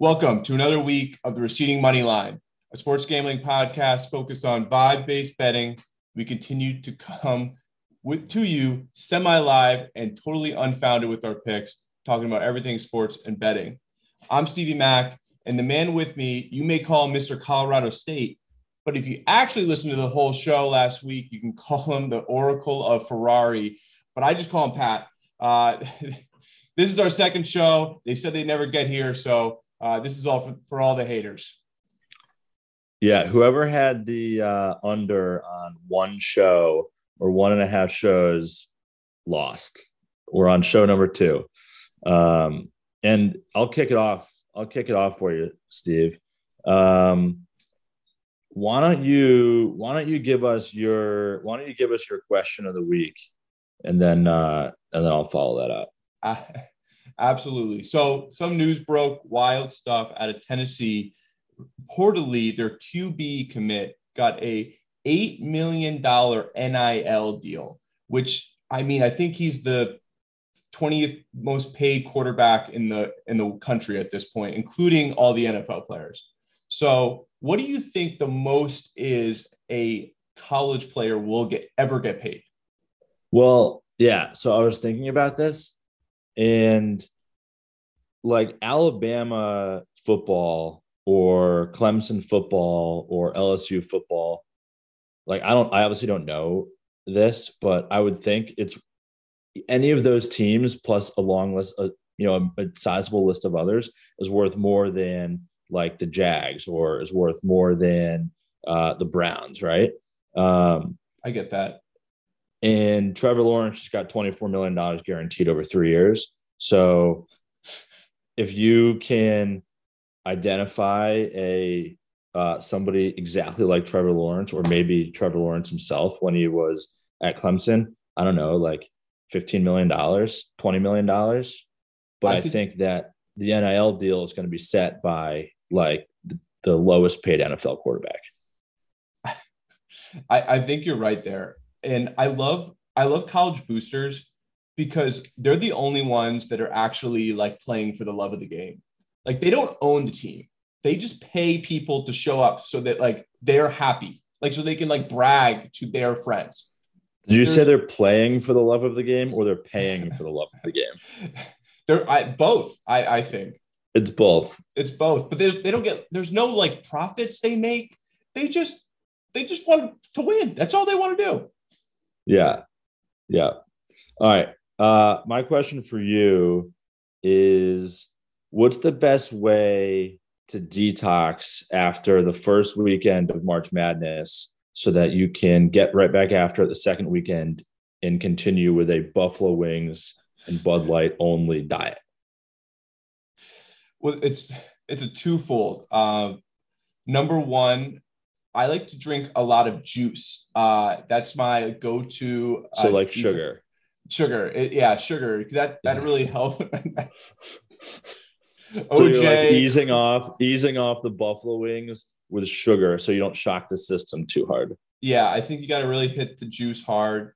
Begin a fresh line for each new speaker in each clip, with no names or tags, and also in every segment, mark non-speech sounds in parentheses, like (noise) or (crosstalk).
Welcome to another week of the Receding Money Line, a sports gambling podcast focused on vibe-based betting. We continue to come with to you semi-live and totally unfounded with our picks, talking about everything sports and betting. I'm Stevie Mack, and the man with me, you may call Mr. Colorado State, but if you actually listen to the whole show last week, you can (laughs) call him the Oracle of Ferrari. But I just call him Pat. Uh, (laughs) this is our second show. They said they never get here, so uh, this is all for, for all the haters.
Yeah, whoever had the uh, under on one show or one and a half shows lost. We're on show number two, um, and I'll kick it off. I'll kick it off for you, Steve. Um, why don't you Why don't you give us your Why don't you give us your question of the week, and then uh, and then I'll follow that up.
Absolutely. So some news broke, wild stuff out of Tennessee. Reportedly, their QB commit got a $8 million NIL deal, which I mean, I think he's the 20th most paid quarterback in the in the country at this point, including all the NFL players. So, what do you think the most is a college player will get ever get paid?
Well, yeah. So I was thinking about this, and like Alabama football or Clemson football or LSU football like I don't I obviously don't know this, but I would think it's any of those teams plus a long list, a, you know, a, a sizable list of others is worth more than like the Jags or is worth more than uh, the Browns, right? Um,
I get that.
And Trevor Lawrence just got $24 million guaranteed over three years. So if you can identify a uh, somebody exactly like Trevor Lawrence, or maybe Trevor Lawrence himself when he was at Clemson. I don't know, like $15 million, $20 million. But I, I could, think that the NIL deal is going to be set by like the, the lowest paid NFL quarterback. (laughs)
I, I think you're right there. And I love I love college boosters because they're the only ones that are actually like playing for the love of the game. Like they don't own the team they just pay people to show up so that like they're happy, like so they can like brag to their friends.
Did you there's, say they're playing for the love of the game or they're paying for the love of the game? (laughs)
They're I, both. I I think
it's both.
It's both, but they don't get. There's no like profits they make. They just they just want to win. That's all they want to do.
Yeah, yeah. All right. Uh, my question for you is, what's the best way to detox after the first weekend of March Madness so that you can get right back after the second weekend and continue with a Buffalo Wings and Bud Light only diet?
Well, it's it's a twofold. Uh, number one, I like to drink a lot of juice. Uh, that's my go-to.
So, uh, like sugar.
Sugar, it, yeah, sugar. That that really helps.
OJ (laughs) so like easing off, easing off the buffalo wings with sugar, so you don't shock the system too hard.
Yeah, I think you got to really hit the juice hard,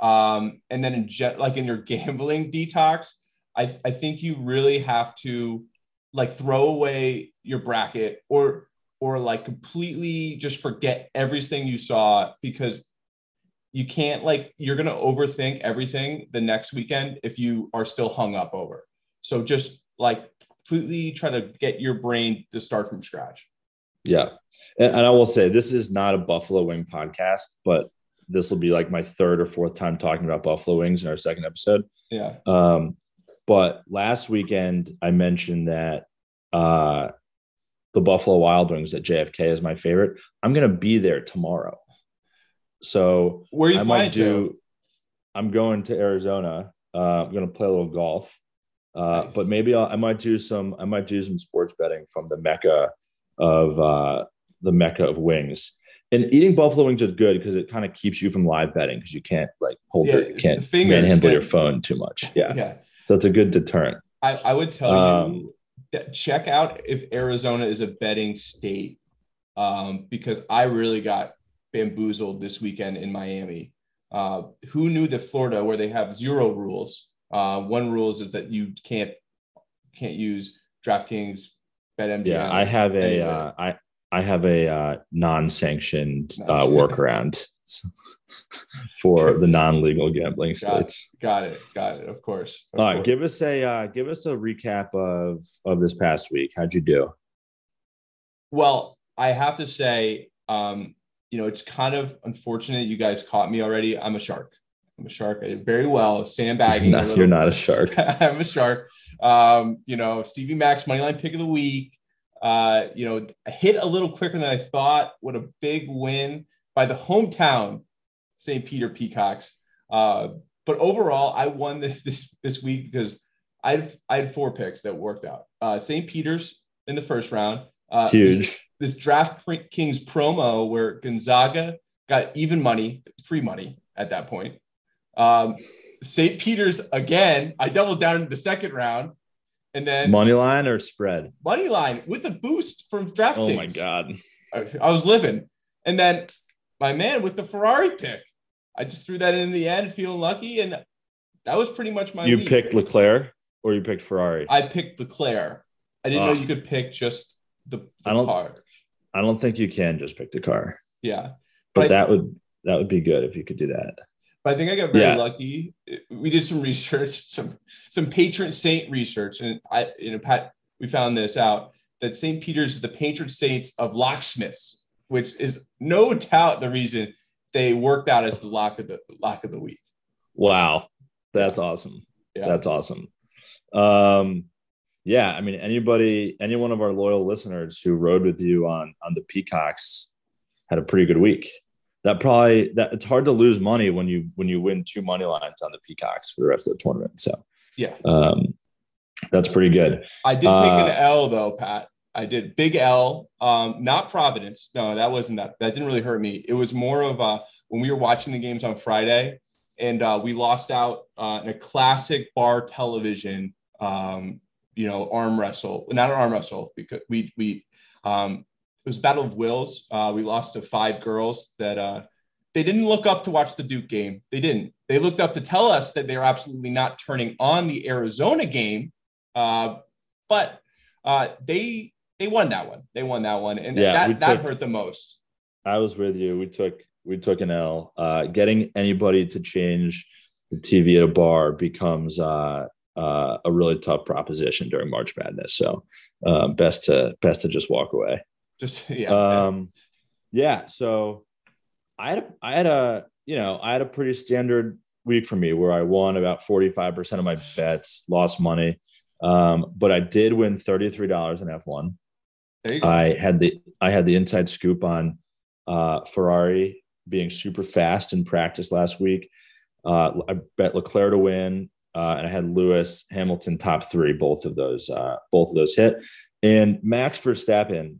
um, and then in jet, like in your gambling (laughs) detox, I I think you really have to like throw away your bracket or or like completely just forget everything you saw because you can't like you're going to overthink everything the next weekend if you are still hung up over so just like completely try to get your brain to start from scratch.
Yeah. And, and I will say this is not a Buffalo Wing podcast, but this will be like my third or fourth time talking about Buffalo Wings in our second episode.
Yeah.
Um, but last weekend I mentioned that uh, the Buffalo Wild Wings at JFK is my favorite. I'm gonna be there tomorrow. So
where you
I
might do. To?
I'm going to Arizona. Uh, I'm gonna play a little golf. Uh, nice. But maybe I'll, i might do some. I might do some sports betting from the mecca of uh, the mecca of wings. And eating buffalo wings is good because it kind of keeps you from live betting because you can't like hold yeah, your, you can't manhandle your phone too much. Yeah. yeah. So it's a good deterrent.
I, I would tell um, you check out if Arizona is a betting state um, because I really got bamboozled this weekend in Miami. Uh, who knew that Florida, where they have zero rules, uh, one rule is that you can't can't use DraftKings BetMGM.
Yeah, I have a uh, I I have a uh, non-sanctioned uh,
Nice. (laughs)
workaround (laughs) for the non-legal gambling
Got it.
states.
Got it. Got it. Of course. Of
All right,
course.
give us a uh, give us a recap of of this past week. How'd you do?
Well, I have to say, um, you know, it's kind of unfortunate you guys caught me already. I'm a shark. I'm a shark. I did very well, sandbagging. a (laughs)
No,
little
you're not a shark. (laughs)
I'm a shark. Um, you know, Stevie Max moneyline pick of the week. Uh, you know, I hit a little quicker than I thought. What a big win by the hometown St. Peter Peacocks. Uh, but overall, I won this this, this week because I had, I had four picks that worked out. Uh, St. Peter's in the first round. Uh, This,
Huge.
this Draft Kings promo where Gonzaga got even money, free money at that point. Um, St. Peter's again. I doubled down in the second round, and then
Money line or spread?
money line with a boost from DraftKings.
Oh my god!
I, I was living, and then my man with the Ferrari pick. I just threw that in the end, feeling lucky, and that was pretty much my.
You
week.
picked Leclerc or you picked Ferrari?
I picked Leclerc. I didn't know
ah.
you could pick just the, the
I don't-
car.
I don't think you can just pick the car,
Yeah,
but
I-
that would that would be good if you could do that.
But I think I got very
Yeah.
lucky. We did some research, some some patron saint research, and I, you know, Pat, we found this out that St. Peter's is the patron saints of locksmiths, which is no doubt the reason they worked out as the lock of the lock of the week.
Wow, that's awesome.
Yeah.
That's awesome. Um, yeah, I mean, anybody, any one of our loyal listeners who rode with you on on the Peacocks had a pretty good week. That probably that it's hard to lose money when you when you win two money lines on the Peacocks for the rest of the tournament. So
Yeah,
um, that's pretty good.
I did take an
Uh,
L though, Pat. I did big L, um, not Providence. No, that wasn't that. That didn't really hurt me. It was more of uh, when we were watching the games on Friday, and uh, we lost out uh, in a classic bar television, um, you know, arm wrestle. Not an arm wrestle because we we um, it was Battle of Wills. Uh, we lost to five girls that uh, they didn't look up to watch the Duke game. They didn't. They looked up to tell us that they were absolutely not turning on the Arizona game. Uh, but they they won that one. They won that one, and
yeah,
that,
took, that
hurt the most.
I was with you. We took we took an L. Uh, getting anybody to change the TV at a bar becomes uh, uh, a really tough proposition during March Madness. So um, best to best to just walk away.
Just (laughs) yeah,
um, yeah. So I had I had a you know I had a pretty standard week for me where I won about forty five percent of my bets, lost money. Um, but I did win $33 in
F1.
I had the I had the inside scoop on uh, Ferrari being super fast in practice last week. Uh, I bet Leclerc to win, uh, and I had Lewis Hamilton top three. Both of those, uh, both of those hit, and Max Verstappen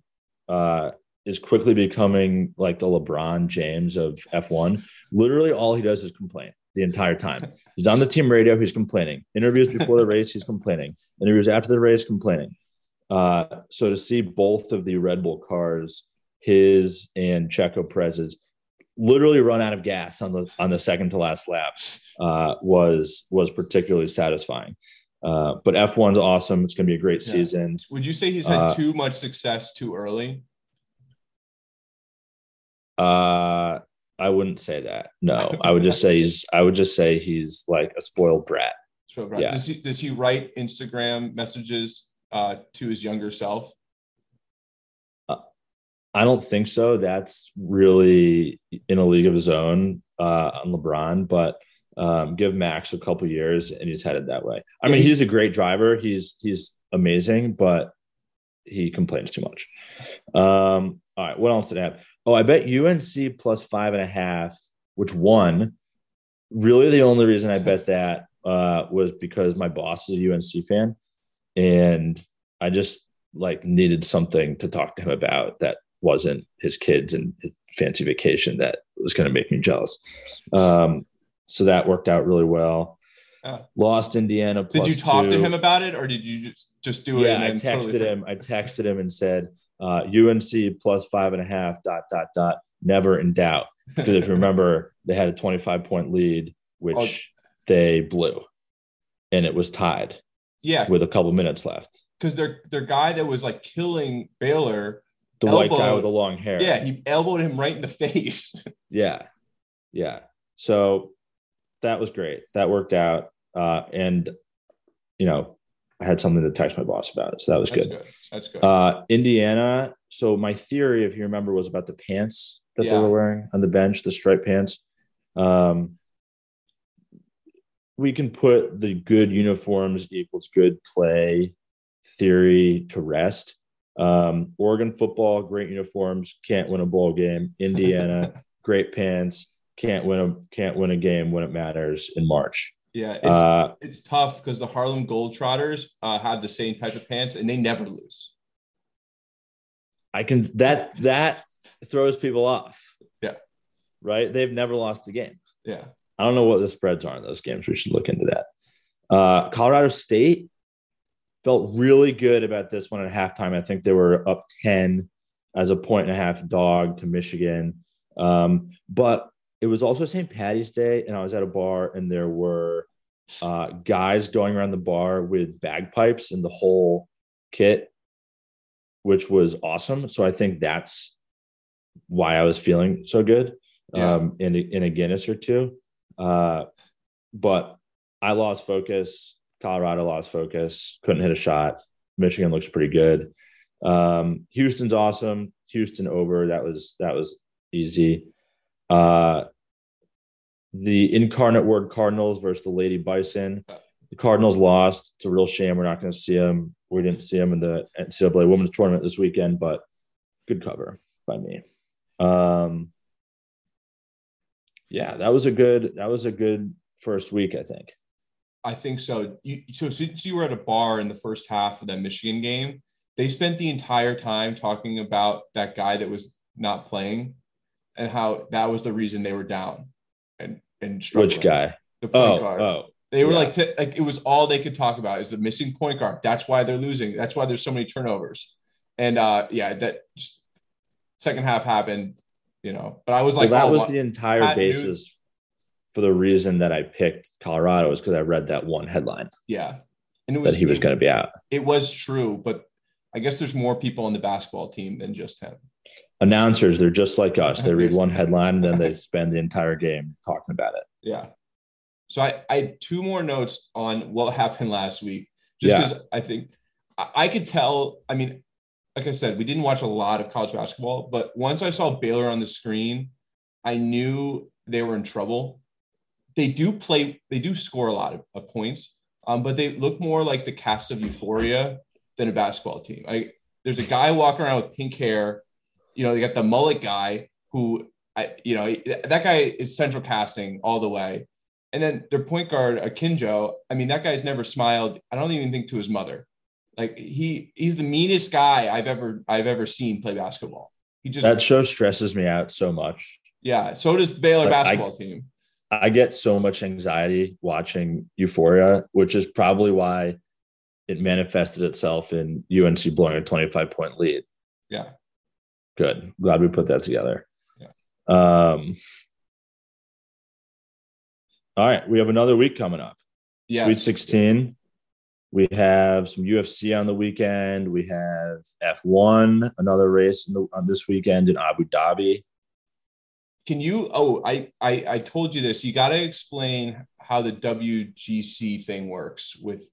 uh, is quickly becoming like the LeBron James of F1. Literally, all he does is complain the entire time. He's on the team radio. He's complaining. Interviews before the race, he's complaining. Interviews after the race, complaining. Uh, so to see both of the Red Bull cars, his and Checo Perez's, literally run out of gas on the on the second to last lap uh, was was particularly satisfying. Uh, but F1's awesome. It's going to be a great
Yeah.
season.
Would you say he's had
uh,
too much success too early?
Uh, I wouldn't say that. No, I would just say (laughs) he's. I would just say he's like a spoiled brat.
So, right.
yeah.
Does he does he write Instagram messages uh, to his younger self?
I don't think so. That's really in a league of his own uh, on LeBron, but um, give Max a couple years and he's headed that way. I mean,
he's-
he's a great driver. He's he's amazing, but he complains too much. Um, all right, what else did I have? Oh, I bet UNC plus five and a half, which won. Really, the only reason I bet that uh, was because my boss is a UNC fan, and I just like needed something to talk to him about that wasn't his kids and his fancy vacation that was going to make me jealous. Um, so that worked out really well.
Yeah.
Lost Indiana.
Did you talk to him about it, or did you just just do it?
Yeah, I texted
totally-
him. I texted him and said, uh, "UNC plus five and a half. Dot dot dot. Never in doubt." Because if you remember, they had a twenty-five point lead, (laughs) which
Oh.
they blew, and it was tied
Yeah,
with a couple minutes left.
because their their guy that was like killing Baylor,
The white guy with the long hair.
yeah, he elbowed him right in the (laughs) face.
Yeah. Yeah. So that was great. That worked out. Uh, and, you know, I had something to text my boss about. So that was
That's
good.
good. That's good.
Uh, Indiana. So my theory, if you remember, was about the pants that they were wearing on the bench, the striped pants. Um, we can put the good uniforms equals good play theory to rest. Um, Oregon football, great uniforms, can't win a bowl game. (laughs) Indiana, great pants, can't win a can't win a game when it matters in March.
yeah, it's
Uh,
it's tough because the Harlem Globetrotters uh, have the same type of pants and they never lose.
I can that that throws people off.
Yeah.
Right. They've never lost a game.
Yeah.
I don't know what the spreads are in those games. We should look into that. Uh, Colorado State felt really good about this one at halftime. I think they were up 10 as a point and a half dog to Michigan. Um, but it was also St. Patty's Day, and I was at a bar, and there were uh, guys going around the bar with bagpipes and the whole kit, which was awesome. So I think that's why I was feeling so good
Yeah.
um, in, a, in a Guinness or two. Uh, but I lost focus. Colorado lost focus. Couldn't hit a shot. Michigan looks pretty good. Um, Houston's awesome. Houston over. That was that was easy. Uh, the incarnate word Cardinals versus the Lady Bison. The Cardinals lost. It's a real shame. We're not going to see them. We didn't see them in the NCAA Women's Tournament this weekend, but good cover by me. Um, yeah, that was a good. That was a good first week. I think.
I think so. You, so since you were at a bar in the first half of that Michigan game, they spent the entire time talking about that guy that was not playing and how that was the reason they were down and and struggling.
Which guy?
The point
Oh,
guard.
oh,
They were
yeah.
like, t- like it was all they could talk about is the missing point guard. That's why they're losing. That's why there's so many turnovers. And uh, yeah, that just, second half happened, you know. But I was like,
well, that
oh,
was
what-
the entire
Pat Newton-
basis for the reason that I picked Colorado is because I read that one headline
yeah, and it was
that he was going to be out.
it was true, but I guess there's more people on the basketball team than just him.
Announcers, they're just like us. They read (laughs) one headline and then they spend the entire game talking about it.
Yeah. So I, I had two more notes on what happened last week, just
Yeah.
because I think I, I could tell. I mean, like I said, we didn't watch a lot of college basketball, but once I saw Baylor on the screen, I knew they were in trouble. They do play, they do score a lot of, of points, um, but they look more like the cast of Euphoria than a basketball team. I there's a guy walking around with pink hair. You know, they got the mullet guy who I, you know, that guy is central casting all the way. And then their point guard, Akinjo, I mean, that guy's never smiled. I don't even think to his mother. Like he he's the meanest guy I've ever I've ever seen play basketball. He just
That show stresses me out so much.
yeah. So does the Baylor
Like, I-
basketball team.
I get so much anxiety watching Euphoria, which is probably why it manifested itself in UNC blowing a 25 point lead.
Yeah.
Good. Glad we put that together.
Yeah.
Um, all right. We have another week coming up.
Yes.
Sweet 16. We have some UFC on the weekend. We have F1, another race in the, on this weekend in Abu Dhabi.
Can you? Oh, I I, I told you this. You got to explain how the WGC thing works with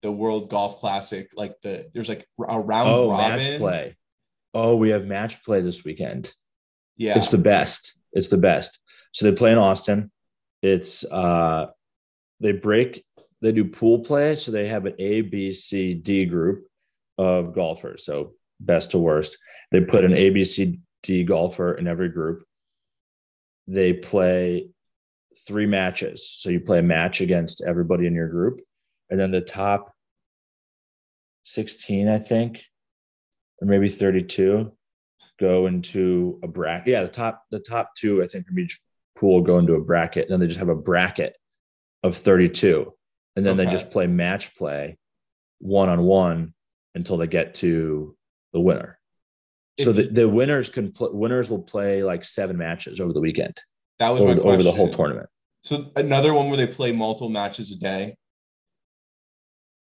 the World Golf Classic. Like the there's like a round
Oh,
robin.
match play. Oh, we have match play this weekend.
Yeah.
It's the best. It's the best. So they play in Austin. It's uh they break they do pool play. So they have an A, B, C, D group of golfers. So best to worst. They put an A, B, C, D golfer in every group. They play three matches. So you play a match against everybody in your group. And then the top 16, I think, or maybe 32 go into a bracket. Yeah, the top the top two, I think, from each pool go into a bracket. Then they just have a bracket of 32. And then
Okay.
they just play match play one on one until they get to the winner. so the, the winners can pl- winners will play like seven matches over the weekend
that was
over over the whole tournament.
So another one where they play multiple matches a day.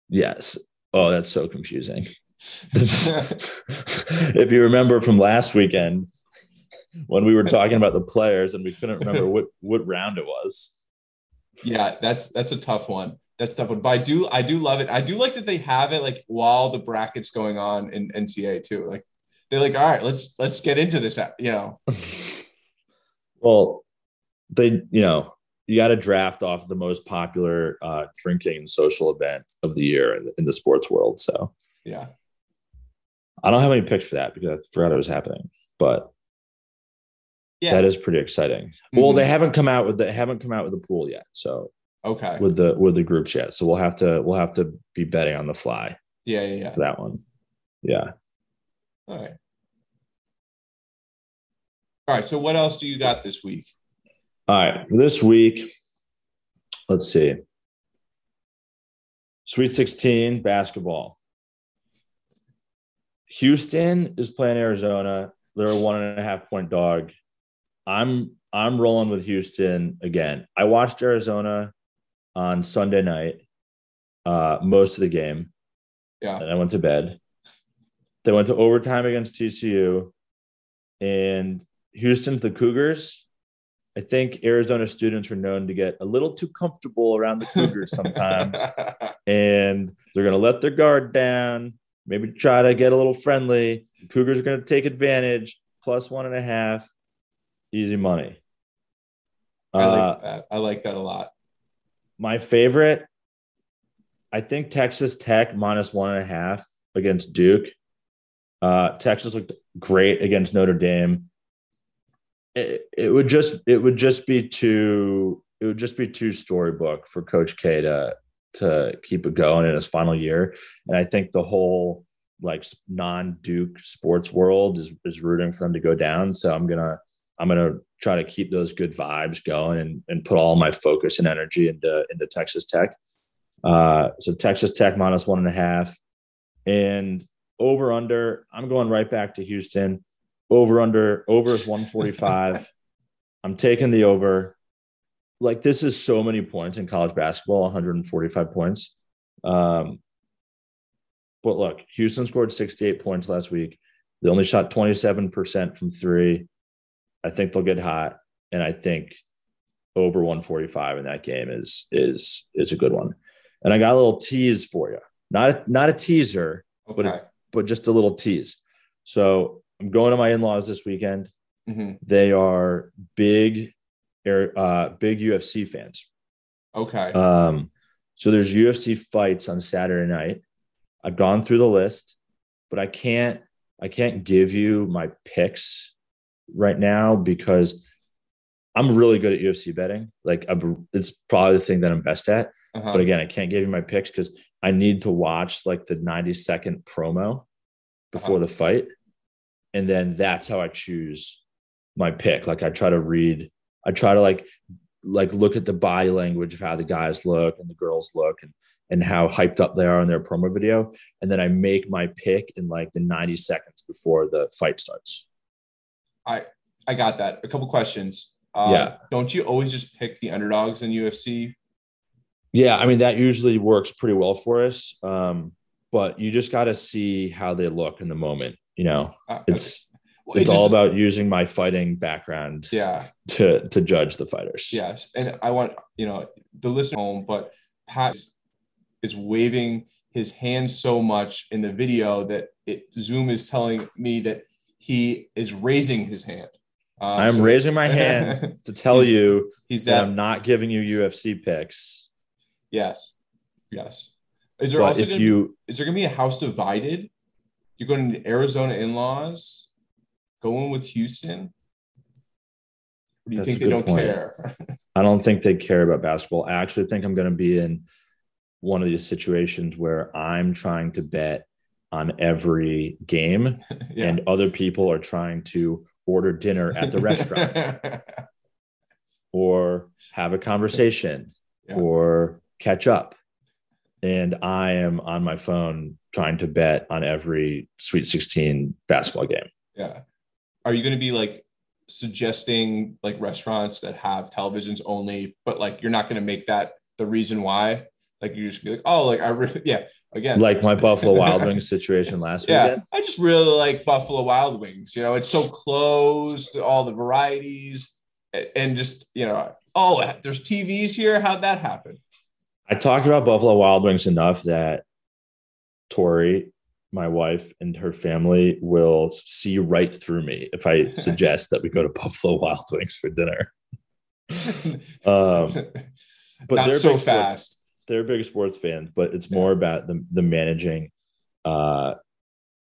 Yes. Oh, that's so confusing. (laughs) if you remember from last weekend when we were talking about the players and we couldn't remember (laughs) what what round it was.
Yeah, that's that's a tough one. That's tough one. But I do I do love it. I do like that they have it like while the brackets going on in NCA too. Like they're like, all right, let's let's get into this. You know. (laughs)
well, they you know you got to draft off the most popular uh, drinking social event of the year in the, in the sports world. So
yeah,
I don't have any picks for that because I forgot it was happening, but yeah, that is pretty exciting. Mm-hmm. Well, they haven't come out with the haven't come out with the pool yet, so
okay
with the with the groups yet. So we'll have to we'll have to be betting on the fly.
Yeah, yeah, yeah.
For that one. Yeah.
All right. All right. So what else do you got this week?
All right, this week, let's see. Sweet 16 basketball. Houston is playing Arizona. They're a one and a half point dog. I'm I'm rolling with Houston again. I watched Arizona on Sunday night, uh, most of the game.
Yeah.
And I went to bed. They went to overtime against TCU. And Houston's the Cougars I think Arizona students are known to get a little too comfortable around the Cougars sometimes, (laughs) and they're going to let their guard down, maybe try to get a little friendly. The Cougars are going to take advantage, plus one and a half, easy money.
I like uh, that. I like that a lot.
My favorite, I think Texas Tech minus one and a half against Duke. Uh, Texas looked great against Notre Dame it, it would just it would just be too it would just be too storybook for Coach K to to keep it going in his final year. And I think the whole like non-Duke sports world is is rooting for them to go down. So I'm gonna I'm gonna try to keep those good vibes going and, and put all my focus and energy into into Texas Tech. Uh, so Texas Tech minus one and a half, and over under. I'm going right back to Houston. Over under over is 145. (laughs) I'm taking the over. Like this is so many points in college basketball, 145 points. Um, but look, Houston scored 68 points last week. They only shot 27% from three. I think they'll get hot, and I think over 145 in that game is is is a good one. And I got a little tease for you. Not a, not a teaser, okay. but but just a little tease. So I'm going to my in-laws this weekend. Mm-hmm. They are big, uh, big UFC fans.
Okay.
Um, so there's UFC fights on Saturday night. I've gone through the list, but I can't, I can't give you my picks right now because I'm really good at UFC betting. Like I'm, it's probably the thing that I'm best at. Uh-huh. But again, I can't give you my picks because I need to watch like the 90 second promo before uh-huh. the fight and then that's how I choose my pick. Like I try to read, I try to like like look at the body language of how the guys look and the girls look and and how hyped up they are in their promo video. And then I make my pick in like the 90 seconds before the fight starts.
I I got that. A couple questions. Uh, yeah. Don't you always just pick the underdogs in UFC?
Yeah, I mean that usually works pretty well for us. Um, but you just got to see how they look in the moment you know uh, it's well, it's, all about using my fighting background
yeah
to to judge the fighters
yes and i want you know the listener home but pat is waving his hand so much in the video that it zoom is telling me that he is raising his hand
uh, i'm so, raising my (laughs) hand to tell he's, you he's that, that i'm not giving you ufc picks
yes yes is there but also if you is there gonna be a house divided you're going to Arizona in-laws, going with Houston. Or do you think they don't point. care? (laughs)
I don't think they care about basketball. I actually think I'm going to be in one of these situations where I'm trying to bet on every game (laughs) yeah. and other people are trying to order dinner at the restaurant (laughs) or have a conversation yeah. or catch up and I am on my phone trying to bet on every Sweet 16 basketball game.
Yeah. Are you going to be like suggesting like restaurants that have televisions only, but like you're not going to make that the reason why? Like you just be like, oh, like I really, (laughs) yeah. Again,
Like my Buffalo (laughs) Wild Wings situation last
yeah,
weekend.
I just really like Buffalo Wild Wings. You know, it's so close, all the varieties, and just you know, oh, there's TVs here. How'd that happen?
I talk about Buffalo Wild Wings enough that Tori, my wife, and her family will see right through me if I (laughs) suggest that we go to Buffalo Wild Wings for dinner. Um, but
Not so fast.
They're big sports fans, but it's more about the the managing, uh,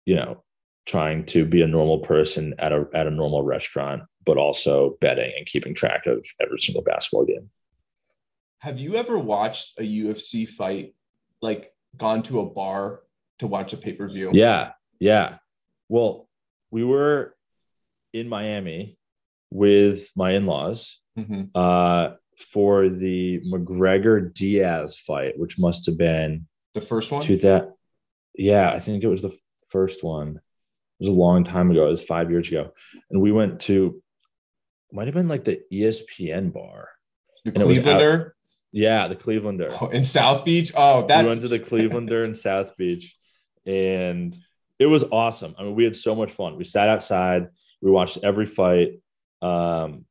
you know, trying to be a normal person at a at a normal restaurant, but also betting and keeping track of every single basketball game.
Have you ever watched a UFC fight, like gone to a bar to watch a pay per view?
Yeah, yeah. Well, we were in Miami with my in laws
hmm
uh, for the McGregor Diaz fight, which must have been
The first one.
to that. Yeah, I think it was the first one. It was a long time ago. It was five years ago, and we went to might have been like the ESPN bar.
the
and
Clevelander
Yeah, the Clevelander.
oh, in South Beach. Oh, that we
went to the Clevelander in South Beach, and it was awesome. I mean, we had so much fun. We sat outside. We watched every fight. Um,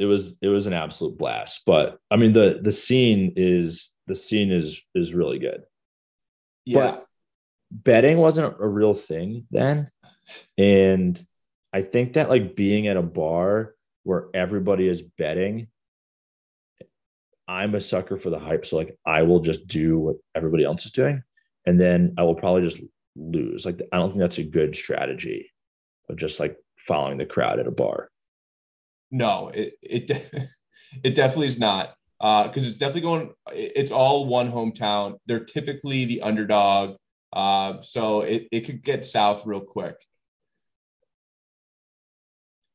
it was it was an absolute blast. But I mean, the the scene is the scene is is really good.
yeah.
betting wasn't a real thing then and i think that like being at a bar where everybody is betting i'm a sucker for the hype so like i will just do what everybody else is doing and then i will probably just lose like i don't think that's a good strategy of just like following the crowd at a bar
No, it it (laughs) it definitely is not. Because it's definitely going. It's all one hometown. They're typically the underdog. Uh, so it, it could get south real quick.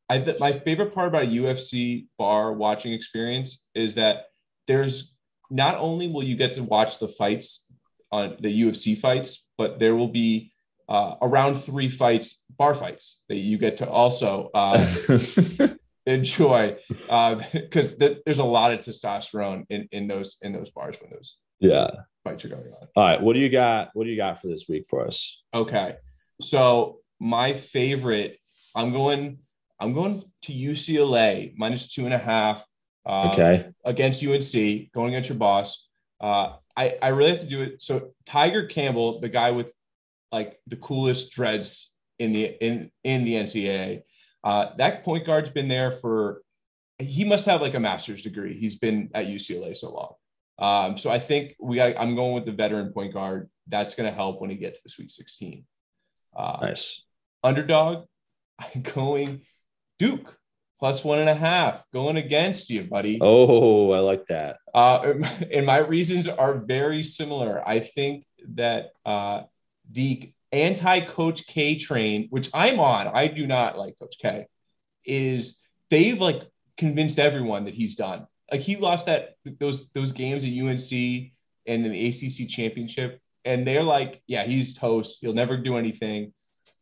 I th- my favorite part about a UFC bar watching experience is that there's not only will you get to watch the fights on the UFC fights, but there will be uh, around three fights, bar fights that you get to also uh, (laughs) enjoy (laughs) because th- there's a lot of testosterone in, in those in those bars when those
yeah
fights are going on.
all right what do you got what do you got for this week for us
Okay, so my favorite, I'm going, I'm going to UCLA minus two and a half. Uh,
okay
against UNC, going against your boss. Uh, I, I really have to do it. So Tyger Campbell, the guy with like the coolest dreads in the in in the NCAA, uh, that point guard's been there for. He must have like a master's degree. He's been at UCLA so long. Um, so I think we got. I'm going with the veteran point guard. That's going to help when he gets to the Sweet 16. Uh,
nice
underdog, I'm (laughs) going Duke plus one and a half, going against you, buddy.
oh i like that
Uh, (laughs) and my reasons are very similar. I think that uh, the anti-Coach K train, which I'm on, I do not like Coach K, is they've like convinced everyone that he's done. Like he lost that those those games at UNC and in the ACC championship, and they're like, yeah, he's toast. He'll never do anything.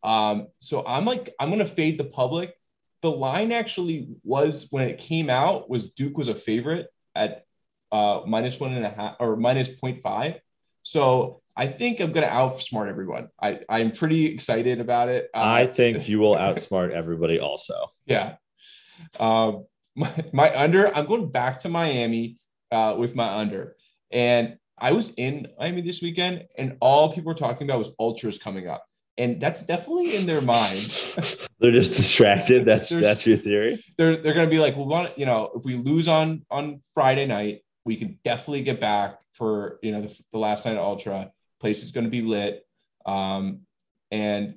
Um, so I'm like, I'm gonna fade the public. The line actually was when it came out was Duke was a favorite at uh, minus one and a half or minus 0.5. So I think I'm going to outsmart everyone. I, I'm pretty excited about it. Uh,
I think (laughs) you will outsmart everybody also.
yeah. Um, my, my under, I'm going back to Miami uh, with my under. And I was in Miami this weekend, and all people were talking about was ultras coming up. And that's definitely in their minds. (laughs)
They're just distracted. (laughs) That's that's your theory.
they're they're going to be like, we want you know, if we lose on on Friday night, we can definitely get back for you know the, the last night at Ultra. Place is going to be lit, um, and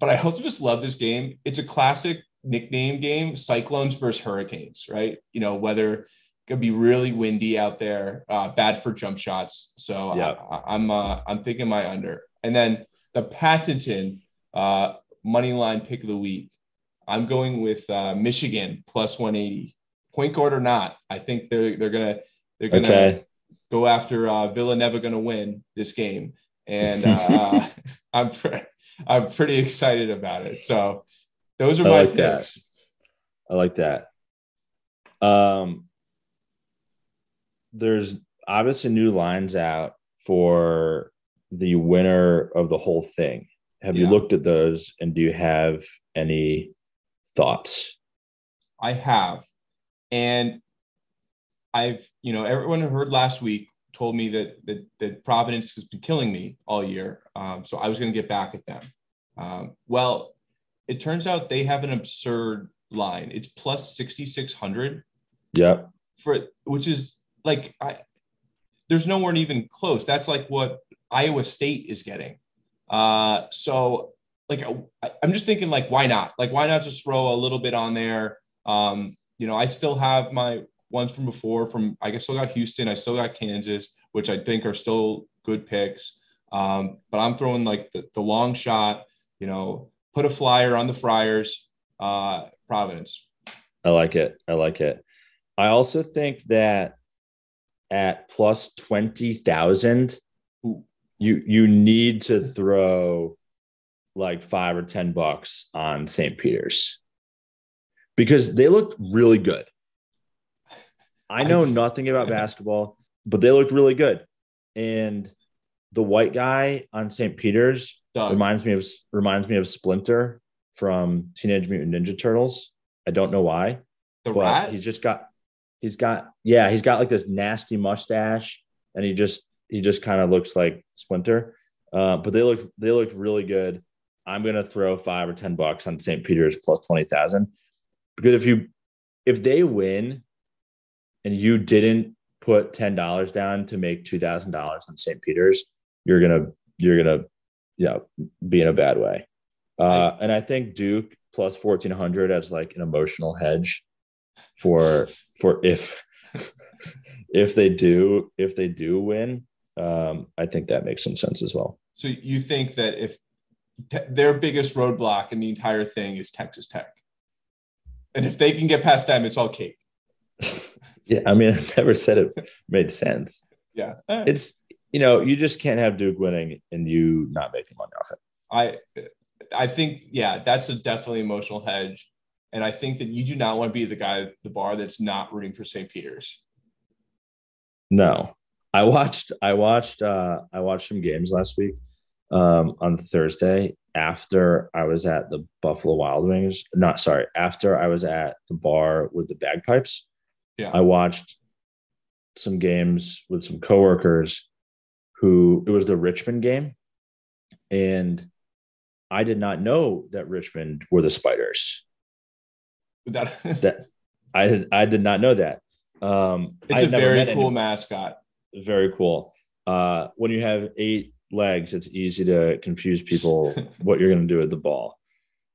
but I also just love this game. It's a classic nickname game: Cyclones versus Hurricanes, right? You know, weather it could be really windy out there, uh, bad for jump shots. So
Yeah.
I, I, I'm uh, I'm thinking my under, and then the Patenton uh, money line pick of the week. I'm going with uh, Michigan plus 180. Point guard or not, I think they're they're gonna they're gonna
Okay.
Go after uh, Villanova going to win this game, and uh, (laughs) (laughs) I'm pre- I'm pretty excited about it. So those are
I
my
like that.
picks.
I like that. Um, there's obviously new lines out for the winner of the whole thing. Have you looked at those and do you have any thoughts?
I have. And I've, you know, everyone who heard last week told me that that, that Providence has been killing me all year. Um, so I was going to get back at them. Um, well, it turns out they have an absurd line. It's plus 6,600
Yep.
for which is like I there's nowhere even close. That's like what Iowa State is getting. Uh, so like I, I'm just thinking like why not? Like why not just throw a little bit on there? Um, you know, I still have my ones from before. From I guess I still got Houston, I still got Kansas, which I think are still good picks. Um, but I'm throwing like the, the long shot. You know, put a flyer on the Friars. Uh, Providence.
I like it. I like it. I also think that at plus 20,000,
Ooh.
you you need to throw like 5 or 10 bucks on St. Peter's. Because they looked really good. I know
I-
nothing about basketball, but they looked really good. And the white guy on St. Peter's
Doug.
reminds me of reminds me of Splinter from Teenage Mutant Ninja Turtles. I don't know why,
the
but
rat.
he just got he's got yeah he's got like this nasty mustache, and he just he just kind of looks like Splinter. Uh, but they look they looked really good. I'm gonna throw five or ten bucks on St. Peter's plus twenty thousand because if you if they win and you didn't put ten dollars down to make two thousand dollars on St. Peter's, you're gonna you're gonna you know be in a bad way. Uh, and I think Duke plus fourteen hundred as like an emotional hedge for for if (laughs) if they do if they do win. Um, I think that makes some sense as well.
So you think that if te- their biggest roadblock in the entire thing is Texas Tech, and if they can get past them, it's all cake. (laughs)
Yeah, I mean, (laughs) I never said it made sense.
Yeah, right.
It's you know, you just can't have Duke winning and you not making money off it.
I I think yeah, that's a definitely emotional hedge, and I think that you do not want to be the guy at the bar that's not rooting for St. Peter's.
No, I watched. I watched. Uh, I watched some games last week um, on Thursday after I was at the Buffalo Wild Wings. Not sorry, after I was at the bar with the bagpipes.
Yeah.
I watched some games with some coworkers who it was the Richmond game, and I did not know that Richmond were the Spiders.
That (laughs)
That I did. I did not know that. Um,
it's a very cool
any-
mascot.
very cool. Uh, when you have eight legs, it's easy to confuse people (laughs) what you're going to do with the ball.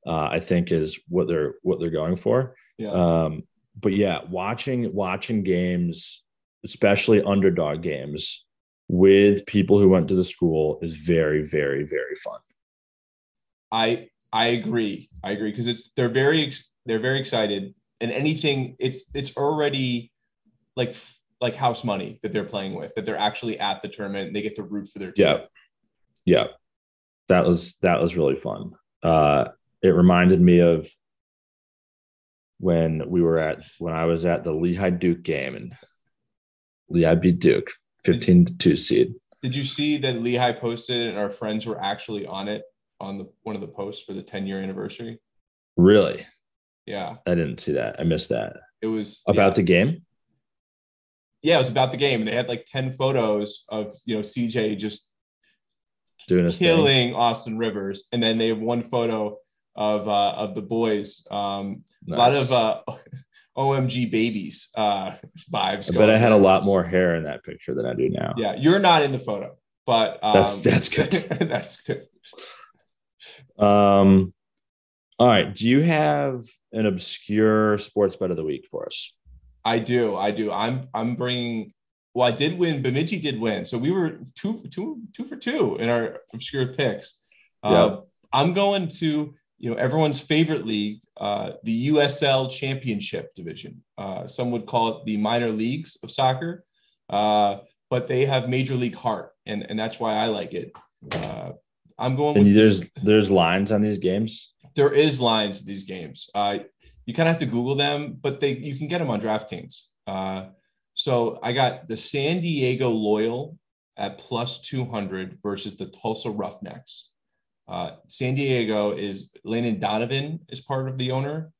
Uh, I think is what they're what they're going for.
Yeah,
Um, but yeah, watching watching games, especially underdog games, with people who went to the school is very very very fun.
I I agree. I agree because it's they're very they're very excited, and anything it's it's already like like house money that they're playing with that they're actually at the tournament they get to root for their team.
Yeah. Yeah, that was that was really fun. Uh, it reminded me of when we were at when I was at the Lehigh Duke game and Lehigh beat Duke fifteen to two seed.
Did you see that Lehigh posted and our friends were actually on it on the one of the posts for the 10 year anniversary?
Really,
Yeah,
I didn't see that. I missed that
it was
about
yeah.
the game.
yeah, it was about the game, and they had like 10 photos of you know CJ just
Doing his thing.
killing Austin Rivers, and then they have one photo of uh, of the boys. Um, A lot of uh, (laughs) OMG babies uh, (laughs) vibes.
I bet I had a lot more hair in that picture than I do now.
Yeah, you're not in the photo, but um,
That's- that's good. (laughs)
that's good.
Um. All right. Do you have an obscure sports bet of the week for us?
I do, I do. I'm I'm bringing. Well, I did win. Bemidji did win, so we were two two two for two in our obscure picks. Uh, I'm going to you know everyone's favorite league, uh, the USL Championship Division. Uh, some would call it the minor leagues of soccer, uh, but they have Major League heart, and and that's why I like it. Uh, I'm going
And
with
there's
this-
there's lines on these games.
there is lines to these games. Uh, you kind of have to Google them, but they you can get them on DraftKings. Uh, so I got the San Diego Loyal at plus 200 versus the Tulsa Roughnecks. Uh, San Diego is Landon Donovan is part of the owner.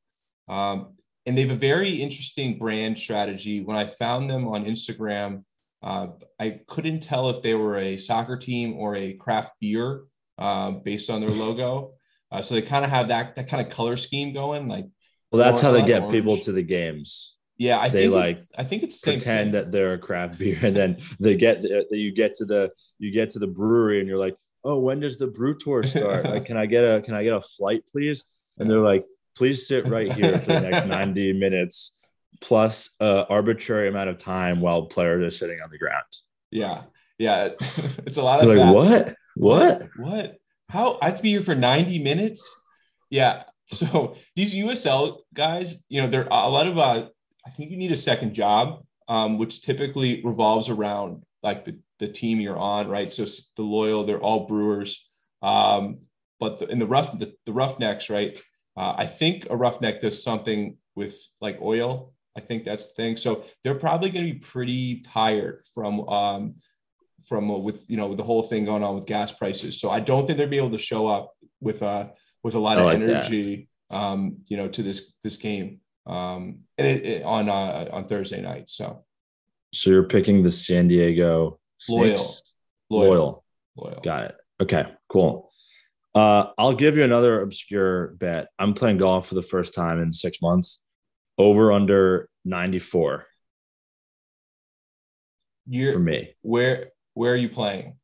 Um, and they have a very interesting brand strategy. When I found them on Instagram, uh, I couldn't tell if they were a soccer team or a craft beer uh, based on their (laughs) logo. Uh, so they kind of have that that kind of color scheme going. Like,
well, that's how they get orange. people to the games.
Yeah, I
they
think
like.
I think it's
pretend that they're a craft beer, and then they get that you get to the you get to the brewery, and you're like, oh, when does the brew tour start? like, can I get a can I get a flight, please? And they're like, please sit right here for the next (laughs) 90 minutes plus an arbitrary amount of time while players are sitting on the ground.
Yeah. Yeah. (laughs) it's a lot of
like, what? what?
What? What? How I have to be here for 90 minutes? Yeah. (laughs) So these USL guys, you know, there are a lot of uh I think you need a second job, um, which typically revolves around like the, the team you're on, right? So the loyal, they're all brewers. Um, but the, in the rough the, the roughnecks, right? Uh, I think a roughneck does something with like oil. I think that's the thing. So they're probably going to be pretty tired from um, from uh, with you know with the whole thing going on with gas prices. So I don't think they'll be able to show up with uh with a lot of like energy, um, you know, to this this game um, and it, it, on uh, on Thursday night. So
so you're picking the San Diego Loyal. Loyal. Loyal. Got it. Okay, cool. Uh, I'll give you another obscure bet. I'm playing golf for the first time in six months. Over under 94.
You're,
for me.
Where where are you playing?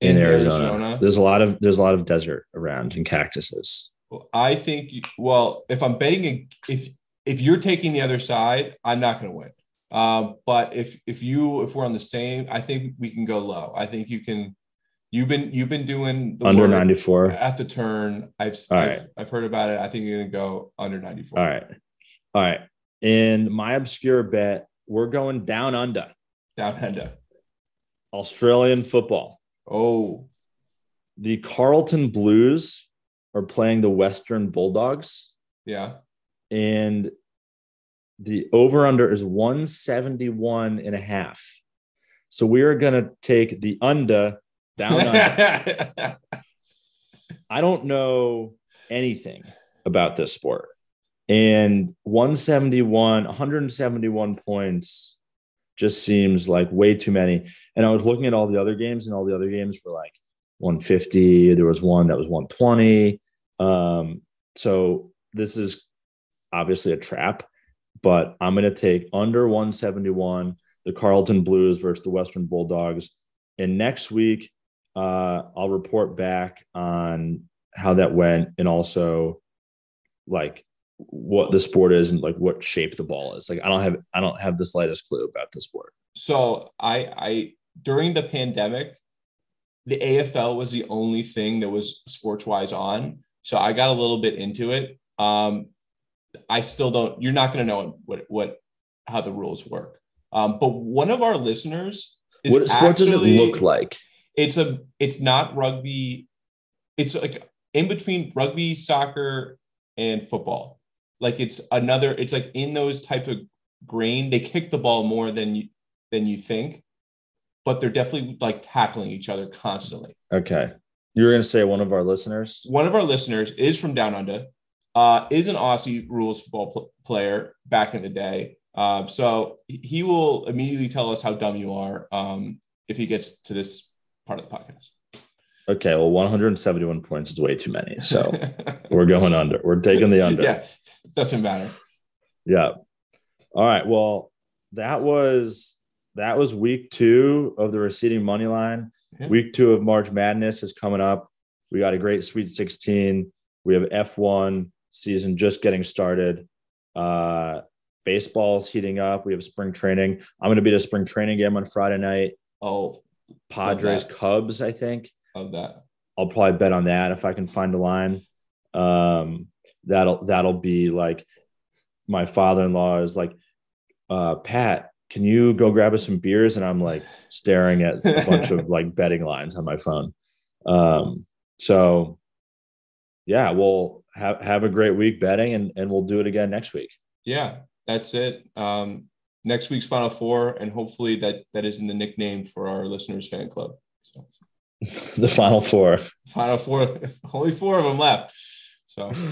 In, in Arizona. Arizona. There's a lot of there's a lot of desert around and cactuses.
Well, I think well, if I'm betting if if you're taking the other side, I'm not going to win. Uh, but if if you if we're on the same, I think we can go low. I think you can You've been you've been doing
the under 94
at the turn. I've I've, right. I've, heard about it. I think you're gonna go under 94.
All right. All right. In my obscure bet, we're going down under.
Down under.
Australian football.
Oh.
The Carlton Blues are playing the Western Bulldogs.
Yeah.
And the over under is 171 and a half. So we are going to take the under down (laughs) I don't know anything about this sport. And 171, 171 points just seems like way too many. And I was looking at all the other games, and all the other games were like 150. There was one that was 120. Um, so this is obviously a trap, but I'm going to take under 171 the Carlton Blues versus the Western Bulldogs. And next week, uh, I'll report back on how that went and also like what the sport is and like what shape the ball is. Like I don't have I don't have the slightest clue about the sport.
So I I during the pandemic, the AFL was the only thing that was sports wise on. So I got a little bit into it. Um, I still don't. You're not going to know what what how the rules work. Um, but one of our listeners is
what sport actually, does it look like?
it's a it's not rugby it's like in between rugby soccer and football like it's another it's like in those types of grain they kick the ball more than you than you think but they're definitely like tackling each other constantly
okay you were going to say one of our listeners
one of our listeners is from down under uh, is an aussie rules football pl- player back in the day uh, so he will immediately tell us how dumb you are um, if he gets to this part of the podcast.
Okay, well, 171 points is way too many. So (laughs) we're going under. We're taking the under.
yeah, doesn't matter.
Yeah. All right. Well, that was that was week two of the receding money line. Yeah. Week two of March Madness is coming up. We got a great Sweet 16. We have F1 season just getting started. Uh, baseball's heating up. We have spring training. I'm going to be at a spring training game on Friday night.
Oh,
Padres Cubs, I think.
Of that.
I'll probably bet on that if I can find a line. Um, that'll that'll be like my father-in-law is like, uh, Pat, can you go grab us some beers? And I'm like staring at a bunch of (laughs) like betting lines on my phone. Um, so yeah, we'll have have a great week betting and and we'll do it again next week.
Yeah, that's it. Um, next week's Final Four, and hopefully that that is in the nickname for our listeners fan club. So. (laughs)
the Final Four.
Final Four. (laughs) Only four of them left. So